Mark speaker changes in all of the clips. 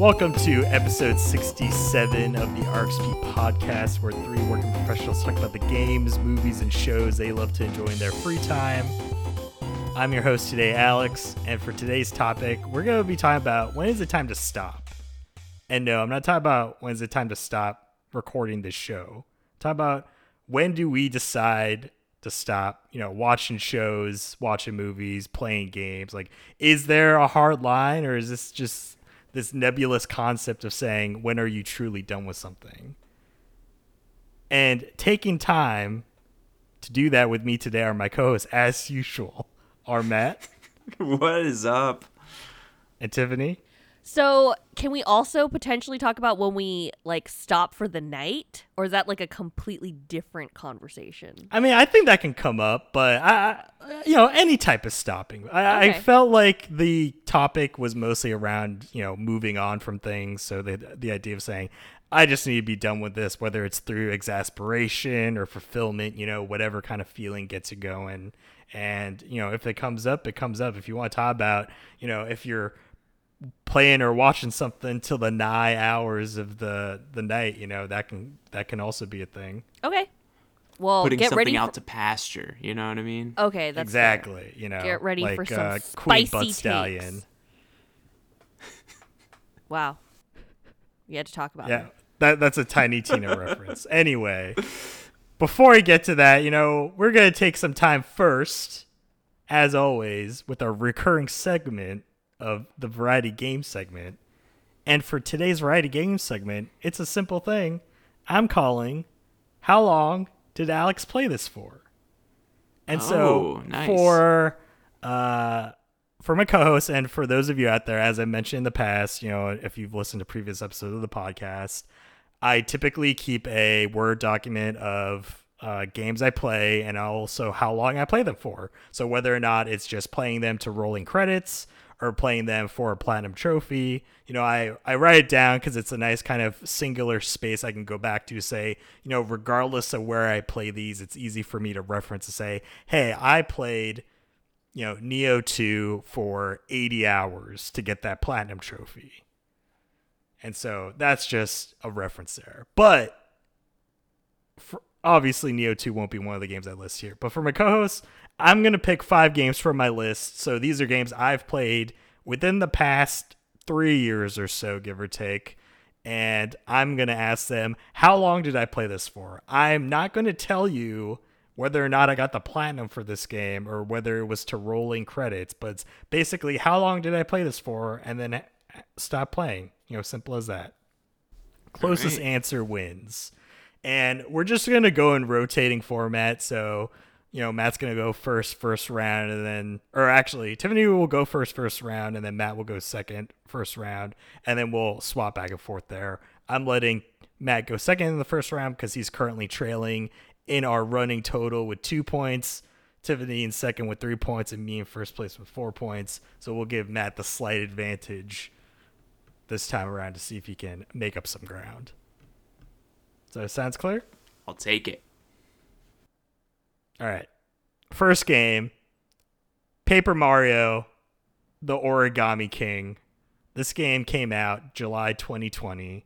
Speaker 1: Welcome to episode 67 of the RXP podcast, where three working professionals talk about the games, movies, and shows they love to enjoy in their free time. I'm your host today, Alex, and for today's topic, we're going to be talking about when is it time to stop? And no, I'm not talking about when is it time to stop recording this show. I'm talking about when do we decide to stop, you know, watching shows, watching movies, playing games? Like, is there a hard line, or is this just this nebulous concept of saying when are you truly done with something? And taking time to do that with me today are my co-hosts, as usual, are Matt
Speaker 2: what is up?
Speaker 1: and Tiffany.
Speaker 3: So, can we also potentially talk about when we like stop for the night, or is that like a completely different conversation?
Speaker 1: I mean, I think that can come up, but I, I you know, any type of stopping. I, I felt like the topic was mostly around, you know, moving on from things. So the the idea of saying, I just need to be done with this, whether it's through exasperation or fulfillment, you know, whatever kind of feeling gets you going. And you know, if it comes up, it comes up. If you want to talk about, you know, if you're playing or watching something till the nigh hours of the the night, you know, that can that can also be a thing.
Speaker 3: Okay. Well,
Speaker 2: Putting
Speaker 3: get
Speaker 2: something
Speaker 3: ready.
Speaker 2: out
Speaker 3: for-
Speaker 2: to pasture. You know what I mean?
Speaker 3: okay, that's fair.
Speaker 1: exactly. You know,
Speaker 3: Get ready
Speaker 1: like,
Speaker 3: for some
Speaker 1: uh, Queen
Speaker 3: spicy
Speaker 1: Butt Stallion.
Speaker 3: Wow. You had to talk about
Speaker 1: Yeah,
Speaker 3: it.
Speaker 1: that that's a Tiny Tina reference. Anyway, before we get to that, you know, we're gonna take some time first, as always, with our recurring segment of the variety game segment. And for today's variety game segment, it's a simple thing. I'm calling. How long did Alex play this for? And so
Speaker 2: Oh, nice.
Speaker 1: for uh for my co-host and for those of you out there, as I mentioned in the past, you know, if you've listened to previous episodes of the podcast, I typically keep a Word document of uh, games I play and also how long I play them for. So whether or not it's just playing them to rolling credits or playing them for a platinum trophy, you know, I, I write it down because it's a nice kind of singular space I can go back to say, you know, regardless of where I play these, it's easy for me to reference to say, hey, I played you know, Nioh 2 for 80 hours to get that platinum trophy. And so that's just a reference there. But for, obviously, Nioh 2 won't be one of the games I list here. But for my co host, I'm going to pick five games from my list. So these are games I've played within the past three years or so, give or take. And I'm going to ask them, how long did I play this for? I'm not going to tell you whether or not I got the platinum for this game or whether it was to rolling credits, but basically how long did I play this for and then uh, stop playing. You know, simple as that. Closest
Speaker 2: Alright.
Speaker 1: answer wins. And we're just going to go in rotating format. So, you know, Matt's going to go first, first round, and then, or actually, Tiffany will go first, first round, and then Matt will go second, first round, and then we'll swap back and forth there. I'm letting Matt go second in the first round because he's currently trailing in our running total with two points. Tiffany in second with three points, and me in first place with four points. So we'll give Matt the slight advantage this time around to see if he can make up some ground. So sounds clear?
Speaker 2: I'll take it.
Speaker 1: All right. First game Paper Mario, The Origami King. This game came out July 2020.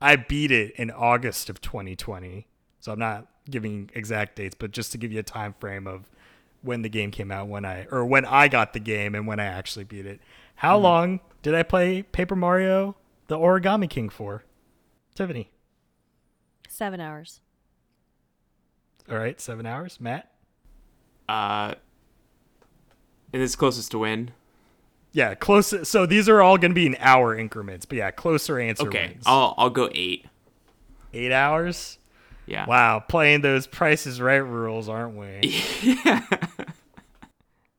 Speaker 1: I beat it in August of 2020. So I'm not giving exact dates, but just to give you a time frame of when the game came out, when I or when I got the game and when I actually beat it. How mm-hmm. long did I play Paper Mario, The Origami King for? Tiffany.
Speaker 3: Seven hours.
Speaker 1: All right, 7 hours. Matt?
Speaker 2: Uh, and it is closest to win.
Speaker 1: Yeah, close. So these are all going to be in hour increments, but yeah, closer answer
Speaker 2: Okay,
Speaker 1: wins.
Speaker 2: I'll I'll go eight.
Speaker 1: Eight hours.
Speaker 2: Yeah.
Speaker 1: Wow, playing those prices Right rules, aren't we?
Speaker 2: yeah.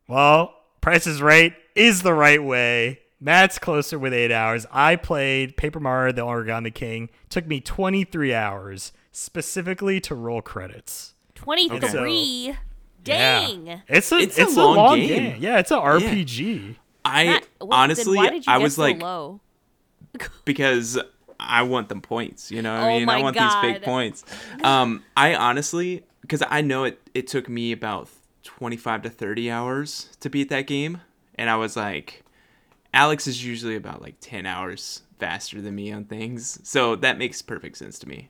Speaker 1: well, Price is Right is the right way. Matt's closer with eight hours. I played Paper Mario: The Origami King. Took me 23 hours specifically to roll credits.
Speaker 3: 23.
Speaker 1: Yeah.
Speaker 3: Dang.
Speaker 1: It's a
Speaker 2: It's
Speaker 1: it's,
Speaker 2: a
Speaker 1: a,
Speaker 2: long
Speaker 1: long,
Speaker 2: game.
Speaker 1: game. Yeah, it's a RPG.
Speaker 2: I
Speaker 3: Matt, wh- then
Speaker 2: honestly,
Speaker 3: why did you
Speaker 2: I
Speaker 3: get
Speaker 2: was
Speaker 3: so
Speaker 2: like,
Speaker 3: low?
Speaker 2: because I want them points. You know what I
Speaker 3: Oh
Speaker 2: mean?
Speaker 3: my
Speaker 2: I want these fake
Speaker 3: God.
Speaker 2: points. Um, I honestly, because I know it, it took me about 25 to 30 hours to beat that game. And I was like, Alex is usually about like 10 hours faster than me on things. So that makes perfect sense to me.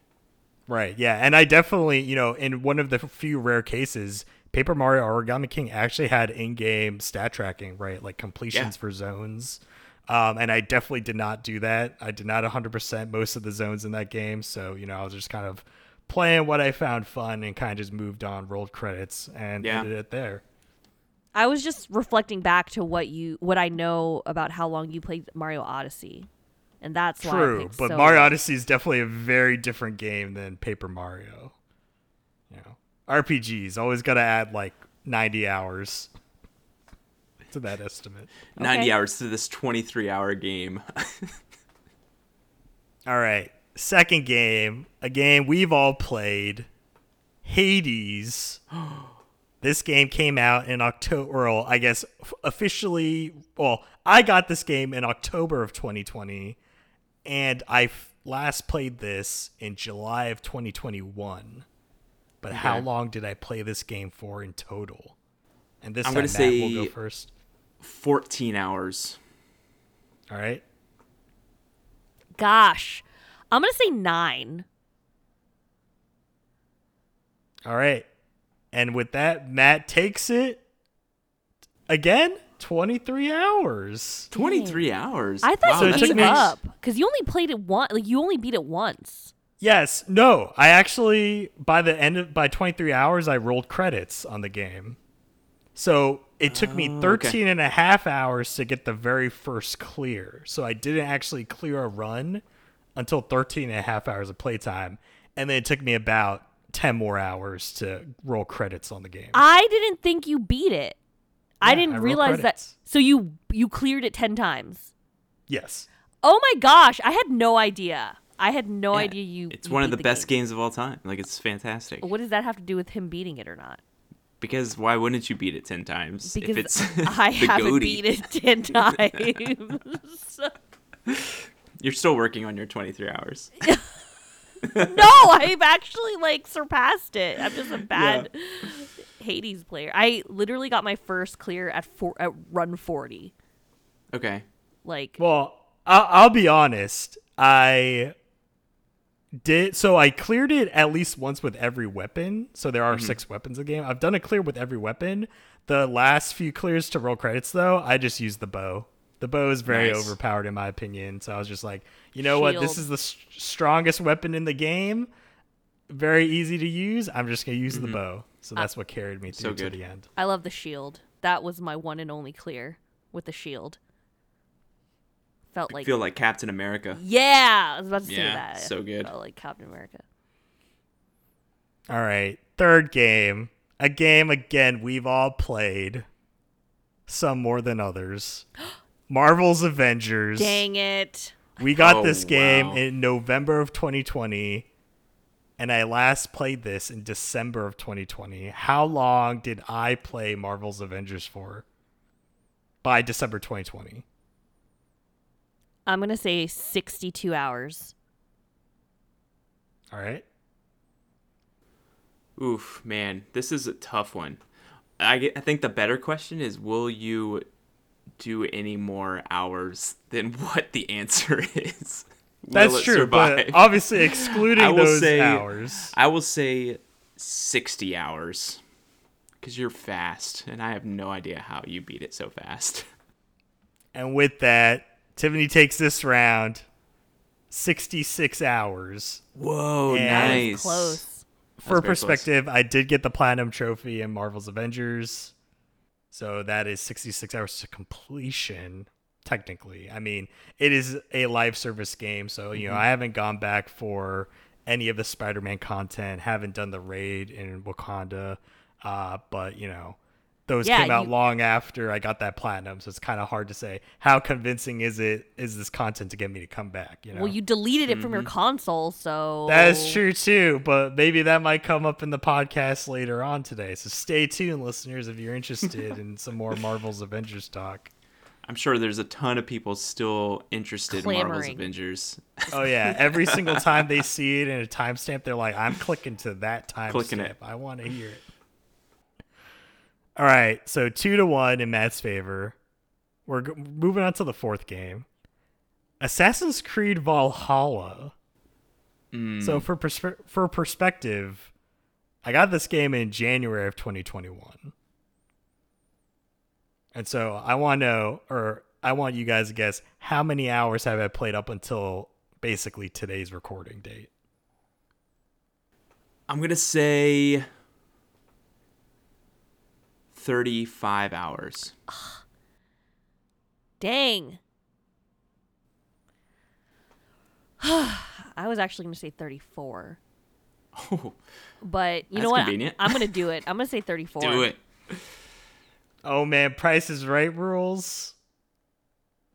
Speaker 1: Right. Yeah, and I definitely, you know, in one of the few rare cases, Paper Mario Origami King actually had in-game stat tracking, right? Like completions
Speaker 2: Yeah.
Speaker 1: for zones. Um, and I definitely did not do that. I did not 100% most of the zones in that game. So, you know, I was just kind of playing what I found fun and kind of just moved on, rolled credits, and
Speaker 2: Yeah.
Speaker 1: ended it there.
Speaker 3: I was just reflecting back to what you what I know about how long you played Mario Odyssey. And that's why I
Speaker 1: True, but
Speaker 3: so
Speaker 1: Mario. Odyssey is definitely a very different game than Paper Mario. You know, RPGs always got to add like 90 hours to that estimate.
Speaker 2: 90
Speaker 3: Okay.
Speaker 2: hours to this 23 hour game.
Speaker 1: All right, second game, a game we've all played, Hades. this game came out in October, well, I guess officially. Well, I got this game in October of 2020, and I f- last played this in July of 2021. But how long did I play this game for in total? And this
Speaker 2: I'm
Speaker 1: time,
Speaker 2: gonna
Speaker 1: Matt will
Speaker 2: say-
Speaker 1: go first.
Speaker 2: 14 hours.
Speaker 1: All right.
Speaker 3: Gosh. I'm going to say 9.
Speaker 1: All right. And with that, Matt takes it again 23 hours.
Speaker 2: 23 hmm. hours.
Speaker 3: I thought
Speaker 2: wow,
Speaker 1: So
Speaker 3: you
Speaker 1: it took
Speaker 3: gave
Speaker 1: me-
Speaker 3: up cuz you only played it once. Like you only beat it once.
Speaker 1: Yes, no. I actually by the end of by 23 hours I rolled credits on the game. So it took me
Speaker 2: Oh,
Speaker 1: 13
Speaker 2: okay.
Speaker 1: and a half hours to get the very first clear. So I didn't actually clear a run until 13 and a half hours of playtime. And then it took me about 10 more hours to roll credits on the game.
Speaker 3: I didn't think you beat it. I didn't
Speaker 1: I
Speaker 3: realize
Speaker 1: credits.
Speaker 3: that. So you you cleared it 10 times.
Speaker 1: yes.
Speaker 3: Oh my gosh, I had no idea. I had no
Speaker 2: Yeah,
Speaker 3: idea you
Speaker 2: It's
Speaker 3: you
Speaker 2: one of
Speaker 3: beat
Speaker 2: the best
Speaker 3: game.
Speaker 2: games of all time. Like it's fantastic.
Speaker 3: What does that have to do with him beating it or not?
Speaker 2: Because why wouldn't you beat it 10 times
Speaker 3: Because
Speaker 2: if it's
Speaker 3: I
Speaker 2: the
Speaker 3: haven't
Speaker 2: goatee?
Speaker 3: beat it 10 times.
Speaker 2: You're still working on your 23 hours.
Speaker 3: no, I've actually like surpassed it. I'm just a bad Hades player. I literally got my first clear at four at run 40.
Speaker 2: Okay.
Speaker 3: Like
Speaker 1: Well, I'll, I'll be honest. I did so I cleared it at least once with every weapon. So there are mm-hmm. six weapons in the game. I've done a clear with every weapon. The last few clears to roll credits though, I just used the bow. The bow is very
Speaker 2: Nice.
Speaker 1: overpowered in my opinion. So I was just like, you know what? This is the s- strongest weapon in the game. Very easy to use. I'm just gonna use the mm-hmm. bow. So ah. that's what carried me
Speaker 2: So
Speaker 1: through to the end.
Speaker 3: I love the shield. That was my one and only clear with the shield. Felt like
Speaker 2: Feel like Captain America.
Speaker 3: Yeah, I was about to say that.
Speaker 2: so good.
Speaker 3: Felt like Captain America.
Speaker 1: All right, third game. A game again we've all played, some more than others. Marvel's Avengers.
Speaker 3: Dang it.
Speaker 1: We got
Speaker 2: Oh,
Speaker 1: this game
Speaker 2: wow.
Speaker 1: in November of 2020, and I last played this in December of 2020. How long did I play Marvel's Avengers for? By December 2020.
Speaker 3: I'm going to say 62 hours.
Speaker 1: All right.
Speaker 2: Oof, man, this is a tough one. I, get- I think the better question is will you do any more hours than what the answer is? Will
Speaker 1: That's
Speaker 2: it
Speaker 1: true,
Speaker 2: survive?
Speaker 1: but obviously excluding
Speaker 2: I will
Speaker 1: those
Speaker 2: say-
Speaker 1: hours.
Speaker 2: I will say 60 hours because you're fast, and I have no idea how you beat it so fast.
Speaker 1: And with that, Tiffany takes this round 66 hours.
Speaker 2: Whoa,
Speaker 1: Yeah.
Speaker 3: That was
Speaker 2: nice.
Speaker 3: close.
Speaker 1: For
Speaker 2: very close.
Speaker 1: perspective, I did get the platinum trophy in Marvel's Avengers. So that is 66 hours to completion, technically. I mean, it is a live service game. So, you
Speaker 2: Mm-hmm.
Speaker 1: know, I haven't gone back for any of the Spider Man content, haven't done the raid in Wakanda. Uh, but, you know, those
Speaker 3: Yeah,
Speaker 1: came out
Speaker 3: you-
Speaker 1: long after I got that platinum. So it's kind of hard to say how convincing is it, is this content to get me to come back, you know?
Speaker 3: Well, you deleted it from
Speaker 2: Mm-hmm.
Speaker 3: your console, so
Speaker 1: That is true too, but maybe that might come up in the podcast later on today. So stay tuned, listeners, if you're interested in some more Marvel's Avengers talk.
Speaker 2: I'm sure there's a ton of people still interested in Marvel's Avengers.
Speaker 1: Oh yeah, every single time they see it in a timestamp, they're like, "I'm clicking to that
Speaker 2: Clicking
Speaker 1: timestamp.
Speaker 2: it.
Speaker 1: I want to hear it." All right, so two to one in Matt's favor. We're g- moving on to the fourth game. Assassin's Creed Valhalla.
Speaker 2: Mm.
Speaker 1: So for perspe- for perspective, I got this game in January of 2021. And so I want to know or I want you guys to guess how many hours have I played up until basically today's recording date.
Speaker 2: I'm gonna say thirty-five hours.
Speaker 3: Dang. I was actually going to say 34.
Speaker 2: Oh,
Speaker 3: But you
Speaker 2: That's
Speaker 3: know what?
Speaker 2: convenient.
Speaker 3: I'm going to do it. I'm going to say 34.
Speaker 2: do it.
Speaker 1: Oh man, Price is Right rules.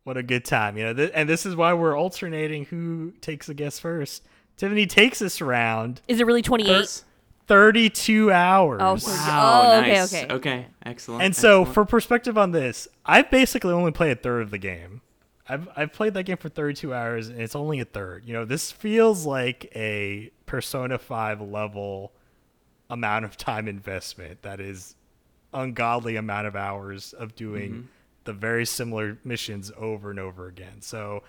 Speaker 1: What a good time, you know. Th- and this is why we're alternating who takes a guess first. Tiffany takes this round
Speaker 3: Is it really 28?
Speaker 1: 32 hours.
Speaker 3: Oh, so-
Speaker 2: Wow,
Speaker 3: Oh, okay,
Speaker 2: nice.
Speaker 3: okay.
Speaker 2: Okay, excellent.
Speaker 1: And so,
Speaker 2: excellent.
Speaker 1: for perspective on this, I've basically only played a third of the game. I've I've played that game for 32 hours, and it's only a third. You know, this feels like a Persona 5 level amount of time investment. That is ungodly amount of hours of doing mm-hmm. the very similar missions over and over again. So.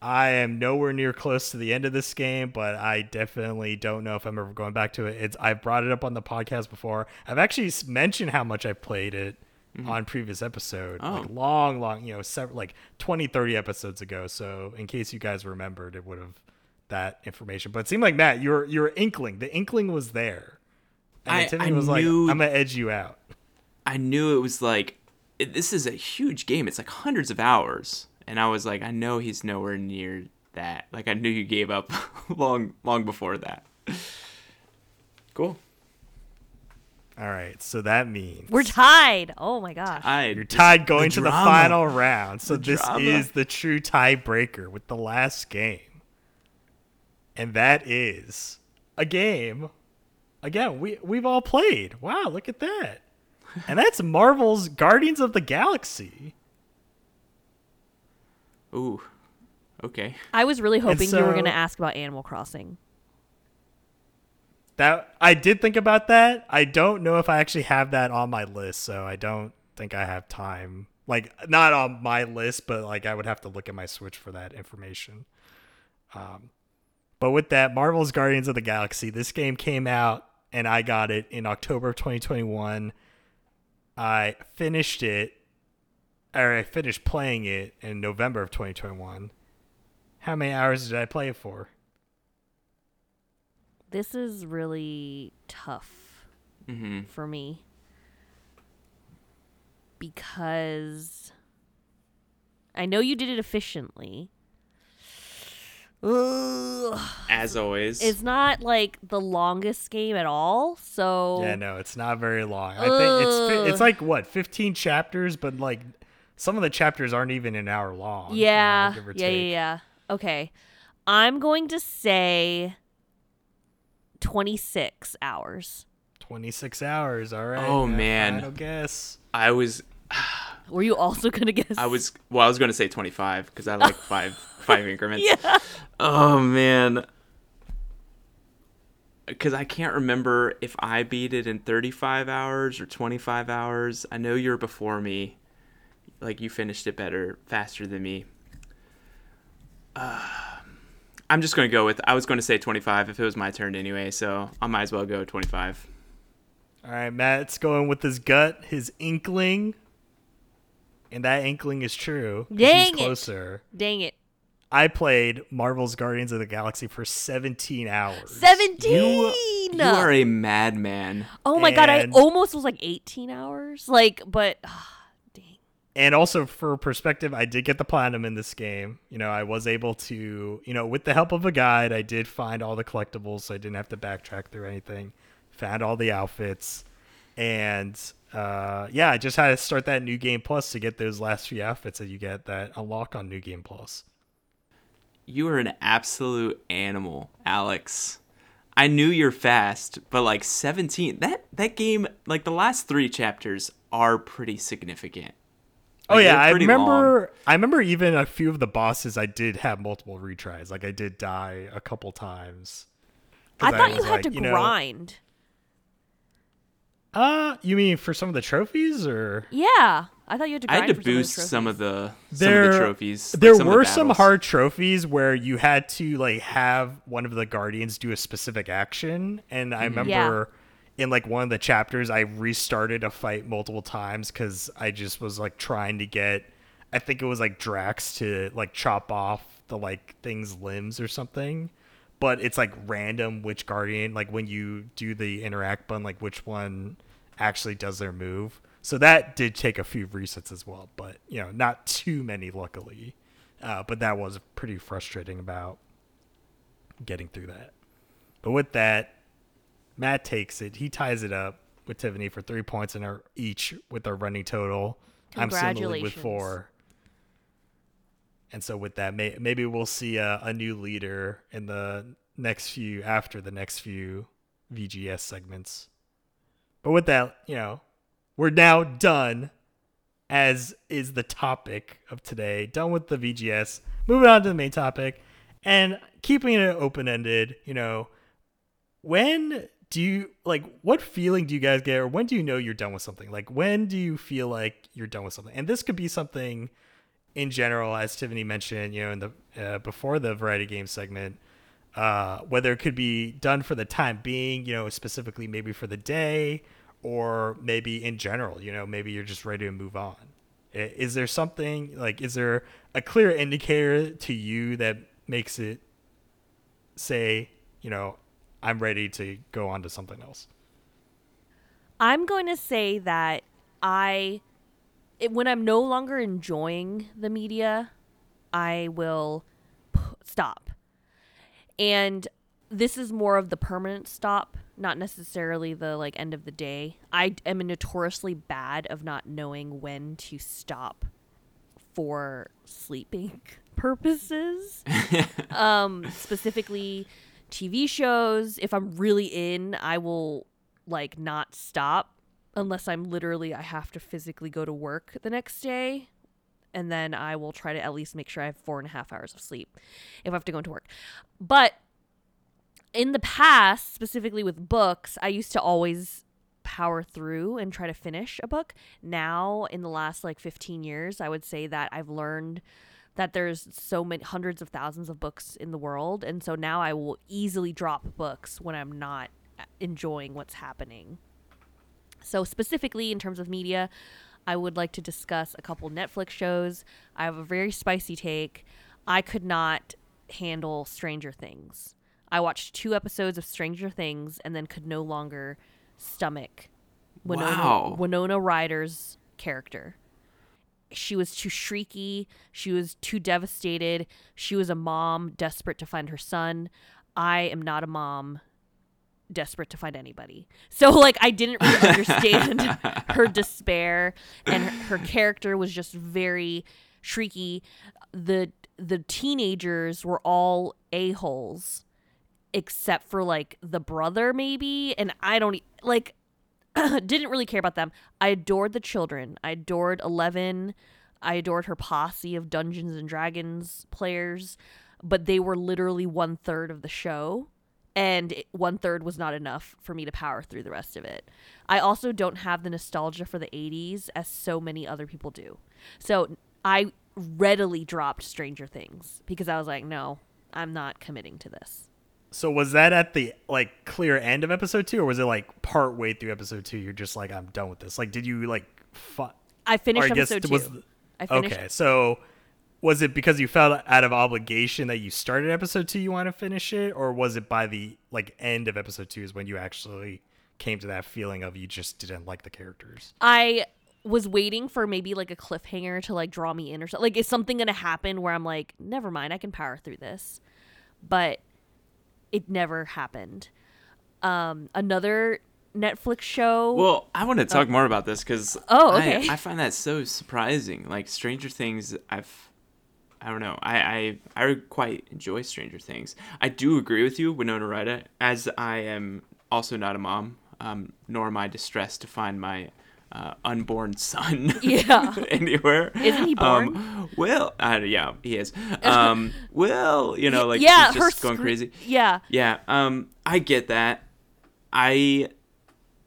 Speaker 1: I am nowhere near close to the end of this game, but I definitely don't know if I'm ever going back to it. It's I've brought it up on the podcast before. I've actually mentioned how much I played it mm-hmm. on previous episode, like
Speaker 2: Oh.
Speaker 1: long, long, you know, several, like 20, 30 episodes ago. So in case you guys remembered, it would have that information. But it seemed like Matt, your your inkling, the inkling was there, and
Speaker 2: I-
Speaker 1: then Tiffany
Speaker 2: I
Speaker 1: was like,
Speaker 2: knew-
Speaker 1: "I'm gonna edge you out."
Speaker 2: I knew it was like it, this is a huge game. It's like hundreds of hours, and I was like, I know he's nowhere near that. Like I knew you gave up long, long before that. Cool.
Speaker 1: All right, so that means
Speaker 3: We're tied. Oh my gosh.
Speaker 2: I
Speaker 1: You're tied going to the final round. So
Speaker 2: The
Speaker 1: this
Speaker 2: drama.
Speaker 1: is the true tiebreaker with the last game. And that is a game again we we've all played. Wow, look at that. And that's Marvel's Guardians of the Galaxy.
Speaker 2: Ooh. Okay.
Speaker 3: I was really hoping you were going to ask about Animal Crossing.
Speaker 1: That I did think about that. I don't know if I actually have that on my list, so I don't think I have time. Like not on my list, but like I would have to look at my Switch for that information. Um, but with that, Marvel's Guardians of the Galaxy, this game came out and I got it in October of 2021. I finished it, or I finished playing it in November of 2021. How many hours did I play it for?
Speaker 3: This is really tough
Speaker 2: Mm-hmm.
Speaker 3: for me because I know you did it efficiently. Ugh.
Speaker 2: As always.
Speaker 3: It's not like the longest game at all, so
Speaker 1: Yeah, no, it's not very long. I think it's it's like what, 15 chapters, but like some of the chapters aren't even an hour long. you know,
Speaker 3: Yeah, yeah, yeah, yeah. Okay, I'm going to say 26 hours.
Speaker 1: 26 hours, all right.
Speaker 2: Oh, man.
Speaker 1: Final guess.
Speaker 2: I was
Speaker 3: Were you also gonna guess?
Speaker 2: I was well, I was going to say 25 because I like five five increments.
Speaker 3: Yeah.
Speaker 2: Oh man. Because I can't remember if I beat it in 35 hours or 25 hours. I know you're before me. Like you finished it better, faster than me. Uh, I'm just gonna go with. I was going to say 25 if it was my turn anyway, so I might as well go 25.
Speaker 1: All right, Matt's going with his gut, his inkling. And that inkling is true.
Speaker 3: Dang
Speaker 1: He's
Speaker 3: it. Dang it.
Speaker 1: I played Marvel's Guardians of the Galaxy for 17 hours.
Speaker 3: 17.
Speaker 2: You, you are a madman.
Speaker 3: oh my god, I almost was like 18 hours. Like, but ah, dang.
Speaker 1: and also for perspective, I did get the platinum in this game. You know, I was able to, you know, with the help of a guide, I did find all the collectibles, so I didn't have to backtrack through anything. Found all the outfits, and uh, yeah, I just had to start that new game plus to get those last few outfits that you get that unlock on new game plus.
Speaker 2: You are an absolute animal, Alex. I knew you're fast, but like 17, that that game, like the last 3 chapters are pretty significant.
Speaker 1: Oh yeah, I
Speaker 2: pretty
Speaker 1: remember. I remember even a few of the bosses. I did have multiple retries. Like I did die a couple times.
Speaker 3: I thought you
Speaker 1: was
Speaker 3: had
Speaker 1: like,
Speaker 3: to
Speaker 1: you know,
Speaker 3: grind.
Speaker 1: Uh, you mean for some of the trophies, or
Speaker 3: Yeah, I thought you had to.
Speaker 2: I had to
Speaker 3: for
Speaker 2: boost
Speaker 3: some
Speaker 2: some
Speaker 3: of,
Speaker 2: of the some
Speaker 1: there
Speaker 2: of the trophies. like
Speaker 1: there
Speaker 2: some of the
Speaker 1: were some hard trophies where you had to like have one of the guardians do a specific action, and I
Speaker 2: Mm-hmm.
Speaker 1: remember in like one of the chapters I restarted a fight multiple times because I just was like trying to get. I think it was like Drax to like chop off the like thing's limbs or something. But it's like random which guardian, like when you do the interact button, like which one actually does their move. So that did take a few resets as well, but you know, not too many, luckily. Uh, but that was pretty frustrating about getting through that. But with that, Matt takes it. He ties it up with Tiffany for three points in our each with our running total. I'm still in the lead with four. And so with that, may, maybe we'll see a, a new leader in the next few after the next few VGS segments. But with that, you know, we're now done, as is the topic of today. Done with the VGS. Moving on to the main topic, and keeping it open ended. You know, when do you like? What feeling do you guys get, or when do you know you're done with something? Like, when do you feel like you're done with something? And this could be something in general, as Tiffany mentioned, you know, in the uh, before the variety game segment, uh, whether it could be done for the time being, you know, specifically maybe for the day, or maybe in general, you know, maybe you're just ready to move on. Is there something like, is there a clear indicator to you that makes it say, you know, I'm ready to go on to something else?
Speaker 3: I'm going to say that I, it, when I'm no longer enjoying the media, I will p- stop. And this is more of the permanent stop, not necessarily the like end of the day. I am notoriously bad of not knowing when to stop for sleeping purposes. um, specifically TV shows. If I'm really in, I will like not stop unless I'm literally I have to physically go to work the next day. And then I will try to at least make sure I have four and a half hours of sleep if I have to go into work. But in the past, specifically with books, I used to always power through and try to finish a book. Now, in the last like 15 years, I would say that I've learned that there's so many hundreds of thousands of books in the world. And so now I will easily drop books when I'm not uh, enjoying what's happening. So, specifically in terms of media, I would like to discuss a couple Netflix shows. I have a very spicy take. I could not handle Stranger Things. I watched two episodes of Stranger Things and then could no longer stomach Winona,
Speaker 2: Wow.
Speaker 3: Winona Ryder's character. She was too shrieky. She was too devastated. She was a mom desperate to find her son. I am not a mom desperate to find anybody. So like I didn't really understand her despair and her, her character was just very shrieky. The the teenagers were all a-holes except for like the brother maybe and I don't like didn't really care about them. I adored the children. I adored Eleven. I adored her posse of Dungeons and Dragons players, but they were literally one third of the show, and one third was not enough for me to power through the rest of it. I also don't have the nostalgia for the 80s as so many other people do. So I readily dropped Stranger Things because I was like, no, I'm not committing to this.
Speaker 1: So was that at the like clear end of episode two, or was it like part way through episode two? You're just like, I'm done with this. Like, did you like? Fu-
Speaker 3: I finished
Speaker 1: guess
Speaker 3: episode two.
Speaker 1: was the-
Speaker 3: I finished
Speaker 1: okay, so was it because you felt out of obligation that you started episode two, you want to finish it, or was it by the like end of episode two is when you actually came to that feeling of you just didn't like the characters?
Speaker 3: I was waiting for maybe like a cliffhanger to like draw me in or something. Like, is something gonna happen where I'm like, never mind, I can power through this, but it never happened. Um, another Netflix show.
Speaker 2: Well, I want to talk more about this because
Speaker 3: Oh, okay.
Speaker 2: I, I find that so surprising. Like Stranger Things, I've I don't know. I, I I quite enjoy Stranger Things. I do agree with you, Winona Ryder, as I am also not a mom, um, nor am I distressed to find my uh, unborn son
Speaker 3: Yeah.
Speaker 2: anywhere.
Speaker 3: Isn't he born?
Speaker 2: Um, well, uh, yeah, he is. Um, well, you know, like
Speaker 3: yeah,
Speaker 2: he's just going crazy.
Speaker 3: Yeah,
Speaker 2: Yeah, um, I get that. I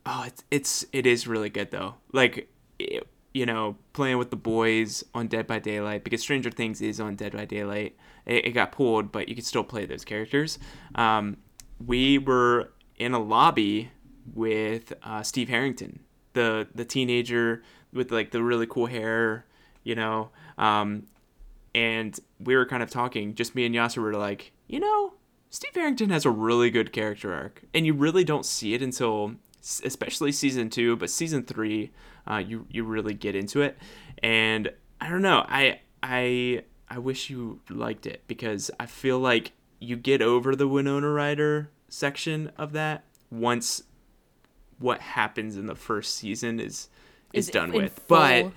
Speaker 2: Oh, it's it's it is really good though. Like it, you know, playing with the boys on Dead by Daylight because Stranger Things is on Dead by Daylight. It, it got pulled, but you can still play those characters. Um, we were in a lobby with uh, Steve Harrington, the the teenager with like the really cool hair, you know. Um, and we were kind of talking. Just me and Yasser were like, you know, Steve Harrington has a really good character arc, and you really don't see it until, especially season two, but season three, uh, you you really get into it. And I don't know, I I I wish you liked it because I feel like you get over the Winona Ryder section of that once what happens in the first season is is,
Speaker 3: Is
Speaker 2: done with. But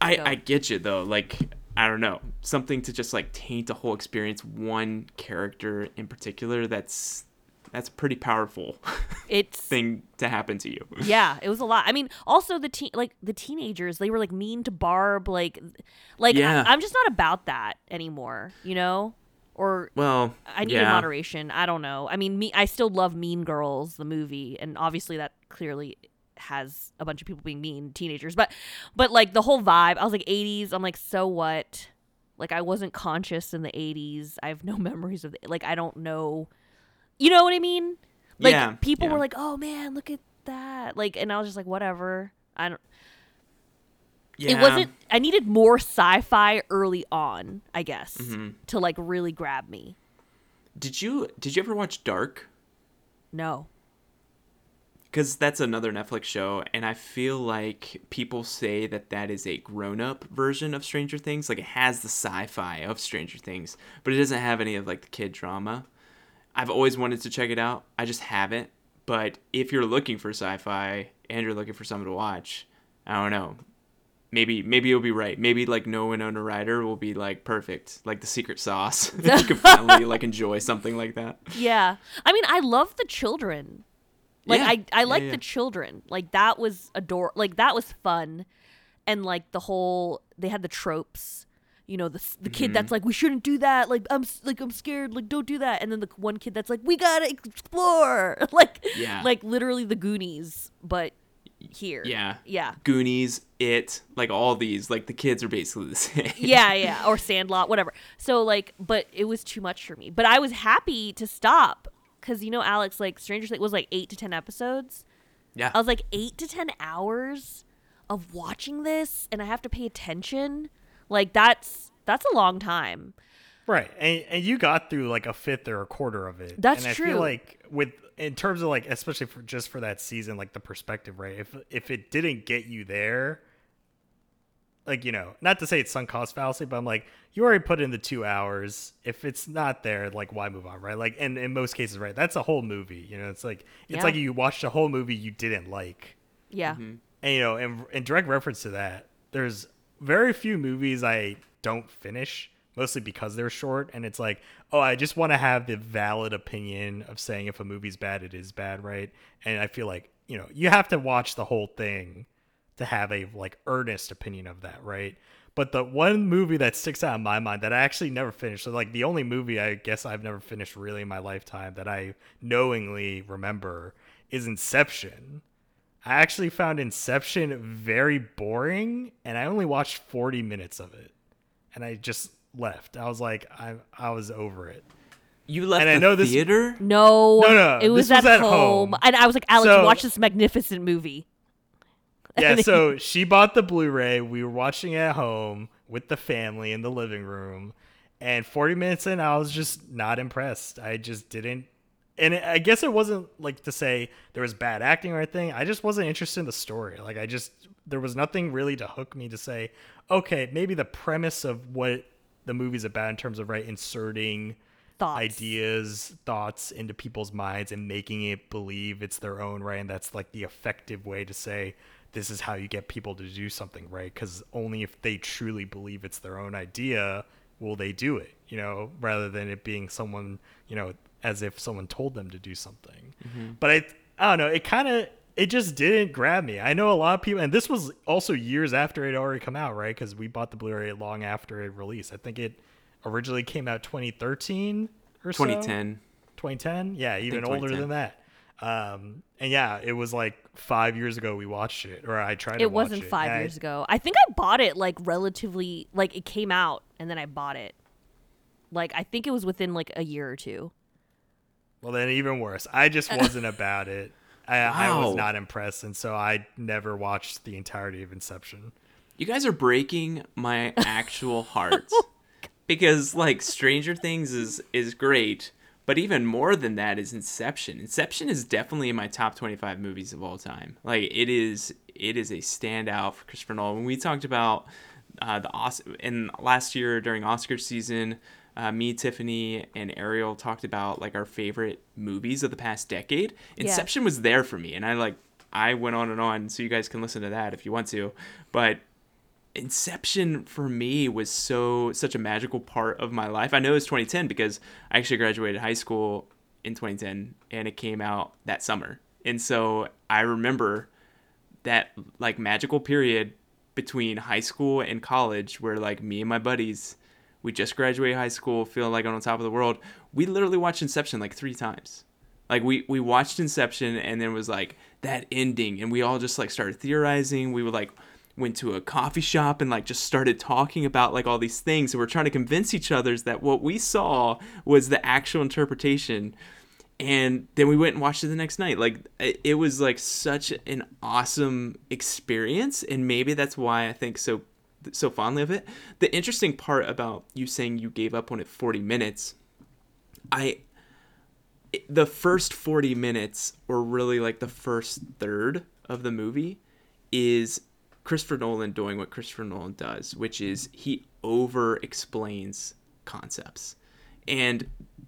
Speaker 2: I
Speaker 3: go.
Speaker 2: I get you though. Like I don't know something to just like taint a whole experience. One character in particular that's that's pretty powerful
Speaker 3: It's
Speaker 2: thing to happen to you.
Speaker 3: yeah, it was a lot. I mean, also the teen like the teenagers, they were like mean to Barb, like like
Speaker 2: Yeah.
Speaker 3: I, am just not about that anymore, you know? Or
Speaker 2: Well,
Speaker 3: I need
Speaker 2: yeah.
Speaker 3: moderation. I don't know. I mean, me I still love Mean Girls the movie and obviously that clearly has a bunch of people being mean teenagers, but but like the whole vibe, I was like 80s, I'm like so what? Like I wasn't conscious in the 80s. I have no memories of the, like I don't know. You know what I mean? Like
Speaker 2: Yeah,
Speaker 3: people
Speaker 2: yeah.
Speaker 3: were like, "Oh man, look at that." Like and I was just like, "Whatever." I don't
Speaker 2: Yeah.
Speaker 3: it wasn't I needed more sci-fi early on, I guess,
Speaker 2: Mm-hmm.
Speaker 3: to like really grab me.
Speaker 2: Did you did you ever watch Dark?
Speaker 3: No.
Speaker 2: because that's another Netflix show, and I feel like people say that that is a grown-up version of Stranger Things. Like it has the sci-fi of Stranger Things, but it doesn't have any of like the kid drama. I've always wanted to check it out. I just haven't. But if you're looking for sci-fi and you're looking for something to watch, I don't know. Maybe maybe you'll be right. Maybe like No Winona Ryder will be like perfect, like the secret sauce. you can finally like enjoy something like that.
Speaker 3: Yeah. I mean, I love the children. Like
Speaker 2: Yeah.
Speaker 3: I I
Speaker 2: Yeah,
Speaker 3: like
Speaker 2: yeah.
Speaker 3: the children. Like that was ador like that was fun. And like the whole they had the tropes. You know, the the kid
Speaker 2: Mm-hmm.
Speaker 3: that's like we shouldn't do that. Like I'm like I'm scared. Like don't do that. And then the one kid that's like we got to explore. like
Speaker 2: Yeah.
Speaker 3: like literally the Goonies, but here.
Speaker 2: Yeah.
Speaker 3: Yeah.
Speaker 2: Goonies, It, like all these, like the kids are basically the same.
Speaker 3: yeah, yeah, or Sandlot, whatever. So like, but it was too much for me. But I was happy to stop because you know, Alex, like Stranger Things was like eight to ten episodes.
Speaker 2: Yeah.
Speaker 3: I was like eight to ten hours of watching this, and I have to pay attention. Like that's that's a long time.
Speaker 1: Right, and and you got through like a fifth or a quarter of it.
Speaker 3: That's
Speaker 1: and I
Speaker 3: true.
Speaker 1: feel like with in terms of like especially for just for that season, like the perspective, right? If if it didn't get you there, like you know, not to say it's sunk cost fallacy, but I'm like you already put in the two hours. If it's not there, like why move on, right? Like, and in most cases, right, that's a whole movie. You know, it's like it's
Speaker 3: Yeah.
Speaker 1: like you watched a whole movie you didn't like.
Speaker 3: Yeah,
Speaker 2: Mm-hmm.
Speaker 1: And you know, and in direct reference to that, there's very few movies I don't finish, mostly because they're short. And it's like, oh, I just want to have the valid opinion of saying if a movie's bad, it is bad, right? And I feel like you know, you have to watch the whole thing to have a like earnest opinion of that, right? But the one movie that sticks out in my mind that I actually never finished, so like the only movie I guess I've never finished really in my lifetime that I knowingly remember is Inception. I actually found Inception very boring, and I only watched 40 minutes of it, and I just left. I was like, I I was over it.
Speaker 2: You left
Speaker 1: And I
Speaker 2: the
Speaker 1: know this-
Speaker 2: theater?
Speaker 3: no,
Speaker 1: No, no,
Speaker 3: it was,
Speaker 1: this was
Speaker 3: at,
Speaker 1: at
Speaker 3: home.
Speaker 1: home.
Speaker 3: and I was like, Alex,
Speaker 1: So-
Speaker 3: watch this magnificent movie.
Speaker 1: Yeah, so she bought the Blu-ray. We were watching it at home with the family in the living room, and 40 minutes in, I was just not impressed. I just didn't. And I guess it wasn't like to say there was bad acting or anything. I just wasn't interested in the story. Like I just there was nothing really to hook me to say, okay, maybe the premise of what the movie's about in terms of right inserting
Speaker 3: Thoughts.
Speaker 1: ideas, thoughts into people's minds and making it believe it's their own, right? And that's like the effective way to say this is how you get people to do something, right? Because only if they truly believe it's their own idea will they do it, you know, rather than it being someone, you know, as if someone told them to do something. But I, I don't know, it kind of, it just didn't grab me. I know a lot of people, and this was also years after it already come out, right? Because we bought the Blu-ray long after it released. I think it originally came out 2013 or so.
Speaker 2: 2010.
Speaker 1: 2010 yeah even older than that um and yeah it was like five years ago we watched it, or I tried. to
Speaker 3: It
Speaker 1: watch
Speaker 3: wasn't
Speaker 1: it,
Speaker 3: five
Speaker 1: and I-
Speaker 3: years ago. I think I bought it like relatively like it came out and then I bought it. Like I think it was within like a year or two.
Speaker 1: Well, then even worse. I just wasn't about it. I, I was not impressed, and so I never watched the entirety of Inception.
Speaker 2: You guys are breaking my actual heart. because like Stranger Things is is great, but even more than that is Inception. Inception is definitely in my top 25 movies of all time. Like it is it is a standout for Christopher Nolan. When we talked about uh, the Os- in last year during Oscar season, uh, me, Tiffany, and Ariel talked about like our favorite movies of the past decade.
Speaker 3: Yeah.
Speaker 2: Inception was there for me, and I like I went on and on, so you guys can listen to that if you want to. But Inception for me was so such a magical part of my life. I know it's 2010 because I actually graduated high school in 2010 and it came out that summer. And so I remember that like magical period between high school and college where like me and my buddies we just graduated high school feeling like on top of the world. We literally watched Inception like 3 times. Like we we watched Inception and then was like that ending and we all just like started theorizing. We would like went to a coffee shop and like just started talking about like all these things and we're trying to convince each other that what we saw was the actual interpretation and then we went and watched it the next night like it was like such an awesome experience and maybe that's why i think so so fondly of it the interesting part about you saying you gave up on it 40 minutes i the first 40 minutes or really like the first third of the movie is Christopher Nolan doing what Christopher Nolan does, which is he over explains concepts. And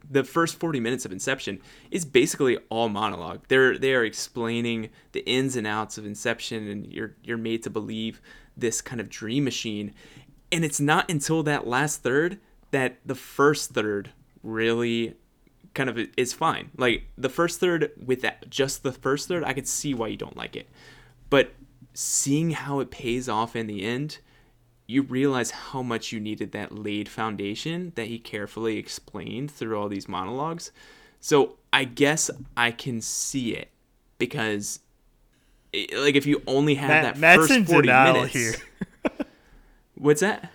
Speaker 2: the first 40 minutes of Inception is basically all monologue. They're they are explaining the ins and outs of Inception and you're you're made to believe this kind of dream machine. And it's not until that last third that the first third really kind of is fine. Like the first third with that just the first third, I could see why you don't like it. But seeing how it pays off in the end, you realize how much you needed that laid foundation that he carefully explained through all these monologues. So I guess I can see it because, like, if you only had
Speaker 1: Matt,
Speaker 2: that
Speaker 1: Matt's
Speaker 2: first
Speaker 1: in
Speaker 2: forty
Speaker 1: denial
Speaker 2: minutes,
Speaker 1: here.
Speaker 2: what's that?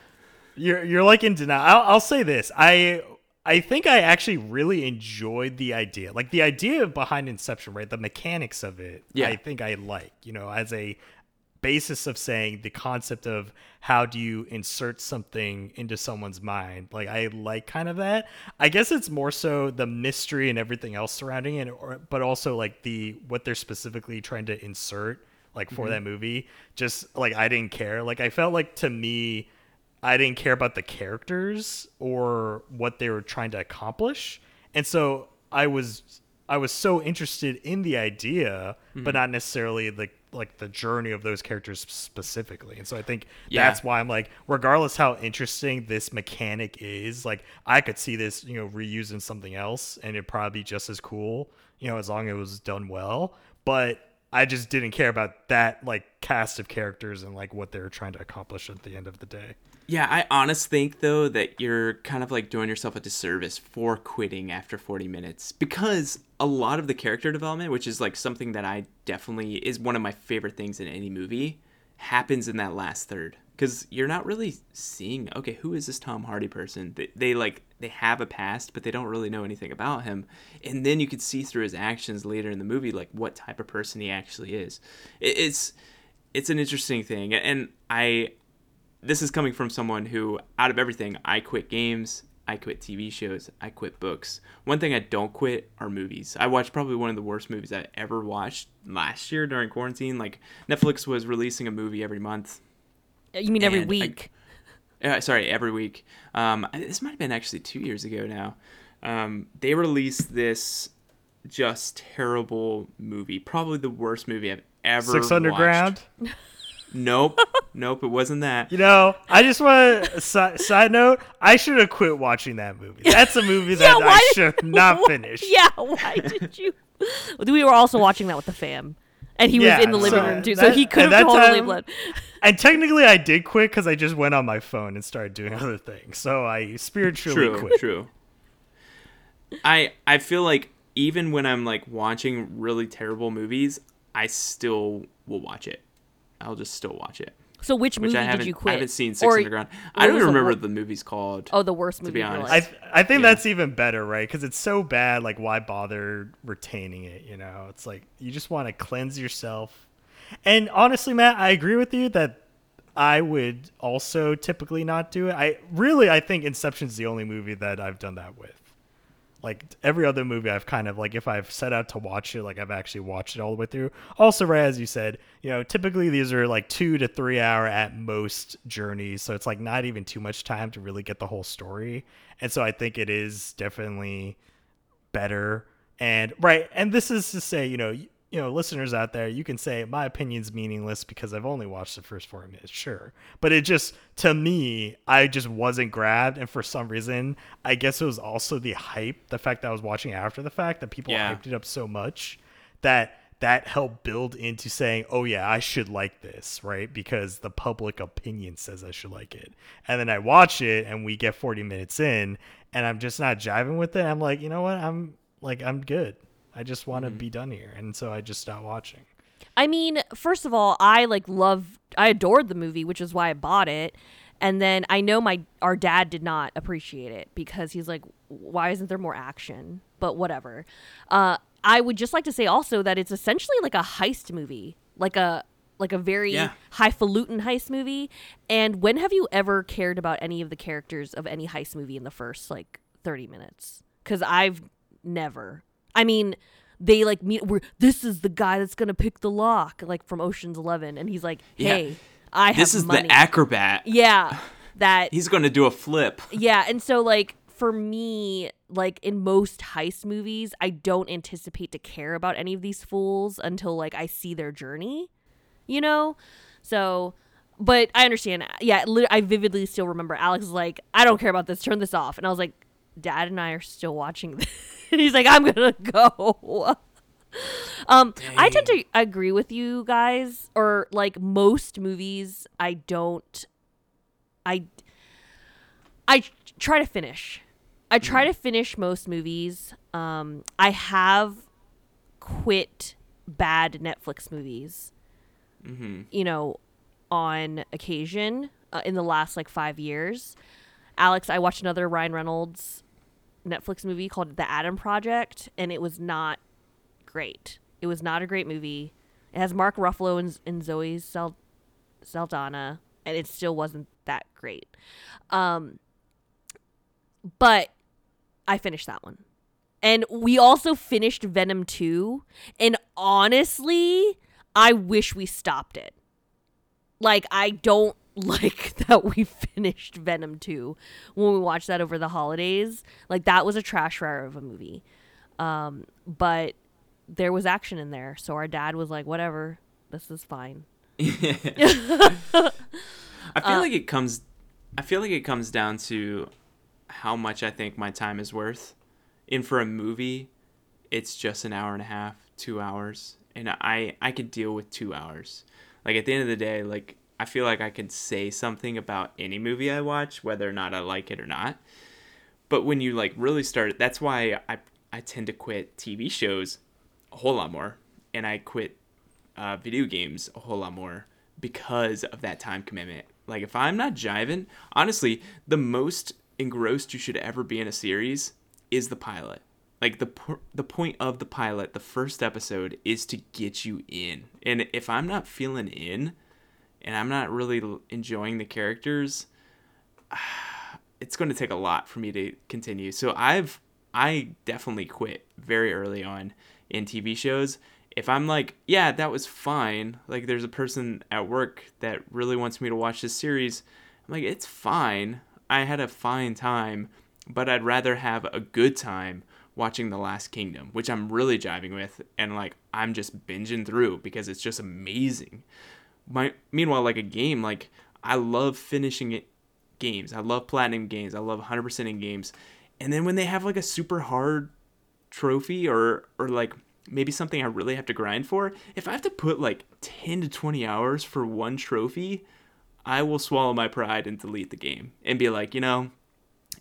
Speaker 1: You're you're like in denial. I'll, I'll say this. I I think I actually really enjoyed the idea. Like the idea behind Inception, right? The mechanics of it.
Speaker 2: Yeah.
Speaker 1: I think I like, you know, as a basis of saying the concept of how do you insert something into someone's mind. Like I like kind of that. I guess it's more so the mystery and everything else surrounding it, or, but also like the what they're specifically trying to insert like for mm-hmm. that movie. Just like I didn't care. Like I felt like to me I didn't care about the characters or what they were trying to accomplish. And so I was I was so interested in the idea, but mm-hmm. not necessarily the like the journey of those characters specifically. And so I think
Speaker 2: Yeah.
Speaker 1: that's why I'm like, regardless how interesting this mechanic is, like I could see this, you know, reusing something else and it'd probably be just as cool, you know, as long as it was done well. But I just didn't care about that like cast of characters and like what they were trying to accomplish at the end of the day.
Speaker 2: Yeah, I honestly think though that you're kind of like doing yourself a disservice for quitting after 40 minutes because a lot of the character development, which is like something that I definitely is one of my favorite things in any movie, happens in that last third because you're not really seeing okay who is this Tom Hardy person? They, they like they have a past, but they don't really know anything about him, and then you could see through his actions later in the movie like what type of person he actually is. It, it's it's an interesting thing, and I this is coming from someone who, out of everything, I quit games, I quit TV shows, I quit books. One thing I don't quit are movies. I watched probably one of the worst movies I ever watched last year during quarantine. Like Netflix was releasing a movie every month.
Speaker 3: You mean every
Speaker 2: And I-
Speaker 3: week?
Speaker 2: Uh, sorry, every week. Um, this might have been actually two years ago now. Um, they released this just terrible movie, probably the worst movie I've ever.
Speaker 1: Six Underground.
Speaker 2: watched. Nope, nope, it wasn't that.
Speaker 1: You know, I just want to si- side note. I should have quit watching that movie. That's a movie that
Speaker 3: why
Speaker 1: I
Speaker 3: did-
Speaker 1: should not finish.
Speaker 3: Yeah, why did you? we were also watching that with the fam, and he
Speaker 1: Yeah,
Speaker 3: was in the living
Speaker 1: so
Speaker 3: room too, so he could have totally
Speaker 1: time-
Speaker 3: bled.
Speaker 1: And technically, I did quit because I just went on my phone and started doing other things. So I spiritually
Speaker 2: true
Speaker 1: quit.
Speaker 2: true i i feel like even when i'm like watching really terrible movies I still will watch it. I'll just still watch it.
Speaker 3: So which
Speaker 2: Which
Speaker 3: movie
Speaker 2: I haven't.
Speaker 3: did you quit?
Speaker 2: I haven't seen Six
Speaker 3: Or-
Speaker 2: Underground. I don't
Speaker 3: was the
Speaker 2: remember the movie's called.
Speaker 3: Oh, the worst movie. To be
Speaker 2: honest.
Speaker 3: life.
Speaker 1: I I think
Speaker 2: Yeah.
Speaker 1: that's even better, right? Because it's so bad. Like, why bother retaining it? You know, it's like you just want to cleanse yourself. And honestly, Matt, I agree with you that I would also typically not do it. I really, I think Inception's the only movie that I've done that with. Like every other movie, I've kind of like if I've set out to watch it, like I've actually watched it all the way through. Also, right as you said, you know, typically these are like two to three hour at most journeys, so it's like not even too much time to really get the whole story. And so I think it is definitely better. And right, and this is to say, you know, you, know, listeners out there, you can say my opinion's meaningless because I've only watched the first four minutes, sure. But it just to me, I just wasn't grabbed, and for some reason, I guess it was also the hype, the fact that I was watching after the fact that people
Speaker 2: Yeah.
Speaker 1: hyped it up so much that that helped build into saying, "Oh yeah, I should like this," right? Because the public opinion says I should like it. And then I watch it and we get 40 minutes in and I'm just not jiving with it. I'm like, "You know what? I'm like I'm good. I just want to be done here." And so I just stopped watching.
Speaker 3: I mean, first of all, I like love I adored the movie, which is why I bought it. And then I know my our dad did not appreciate it because he's like, why isn't there more action? But whatever. Uh, I would just like to say also that it's essentially like a heist movie, like a like a very
Speaker 2: Yeah.
Speaker 3: highfalutin heist movie. And when have you ever cared about any of the characters of any heist movie in the first like thirty minutes? Because I've never. I mean, they like meet. We're this is the guy that's gonna pick the lock, like from Ocean's Eleven, and he's like,
Speaker 2: Yeah.
Speaker 3: "Hey, I have
Speaker 2: this is
Speaker 3: money."
Speaker 2: the acrobat.
Speaker 3: yeah, that
Speaker 2: He's going to do a flip.
Speaker 3: yeah, and so like for me, like in most heist movies, I don't anticipate to care about any of these fools until like I see their journey, you know. So, but I understand. Yeah, I vividly still remember Alex was like, "I don't care about this. Turn this off," and I was like, "Dad and I are still watching this." he's like, "I'm gonna go." Um, I tend to agree with you guys, or like most movies, I don't. I I try to finish. I try to finish most movies. Um, I have quit bad Netflix movies.
Speaker 2: Mm-hmm.
Speaker 3: You know, on occasion uh, in the last like five years. Alex, I watched another Ryan Reynolds Netflix movie called The Adam Project, and it was not great. It was not a great movie. It has Mark Ruffalo and, and Zoe Sal- Saldana, and it still wasn't that great. Um, but I finished that one. And we also finished Venom 2. And honestly, I wish we stopped it. Like, I don't like that we finished Venom 2 when we watched that over the holidays. Like, that was a trash fire of a movie. Um, but there was action in there. So our dad was like, whatever, this is fine.
Speaker 2: I feel
Speaker 3: Uh,
Speaker 2: like it comes I feel like it comes down to how much I think my time is worth. And for a movie, it's just an hour and a half, 2 hours, and I I could deal with 2 hours. Like at the end of the day, like I feel like I can say something about any movie I watch whether or not I like it or not. But when you like really start that's why I I tend to quit TV shows a whole lot more and I quit uh, video games a whole lot more because of that time commitment. Like if I'm not jiving, honestly, the most engrossed you should ever be in a series is the pilot. Like the the point of the pilot, the first episode is to get you in. And if I'm not feeling in and I'm not really enjoying the characters, it's going to take a lot for me to continue. So I've I definitely quit very early on in TV shows. If I'm like, yeah, that was fine. Like there's a person at work that really wants me to watch this series. I'm like, it's fine. I had a fine time, but I'd rather have a good time watching The Last Kingdom, which I'm really jiving with and like I'm just binging through because it's just amazing. My meanwhile like a game like I love finishing it games. I love platinum games. I love 100% in games. And then when they have like a super hard trophy or or like maybe something I really have to grind for, if I have to put like 10 to 20 hours for one trophy, I will swallow my pride and delete the game and be like, you know,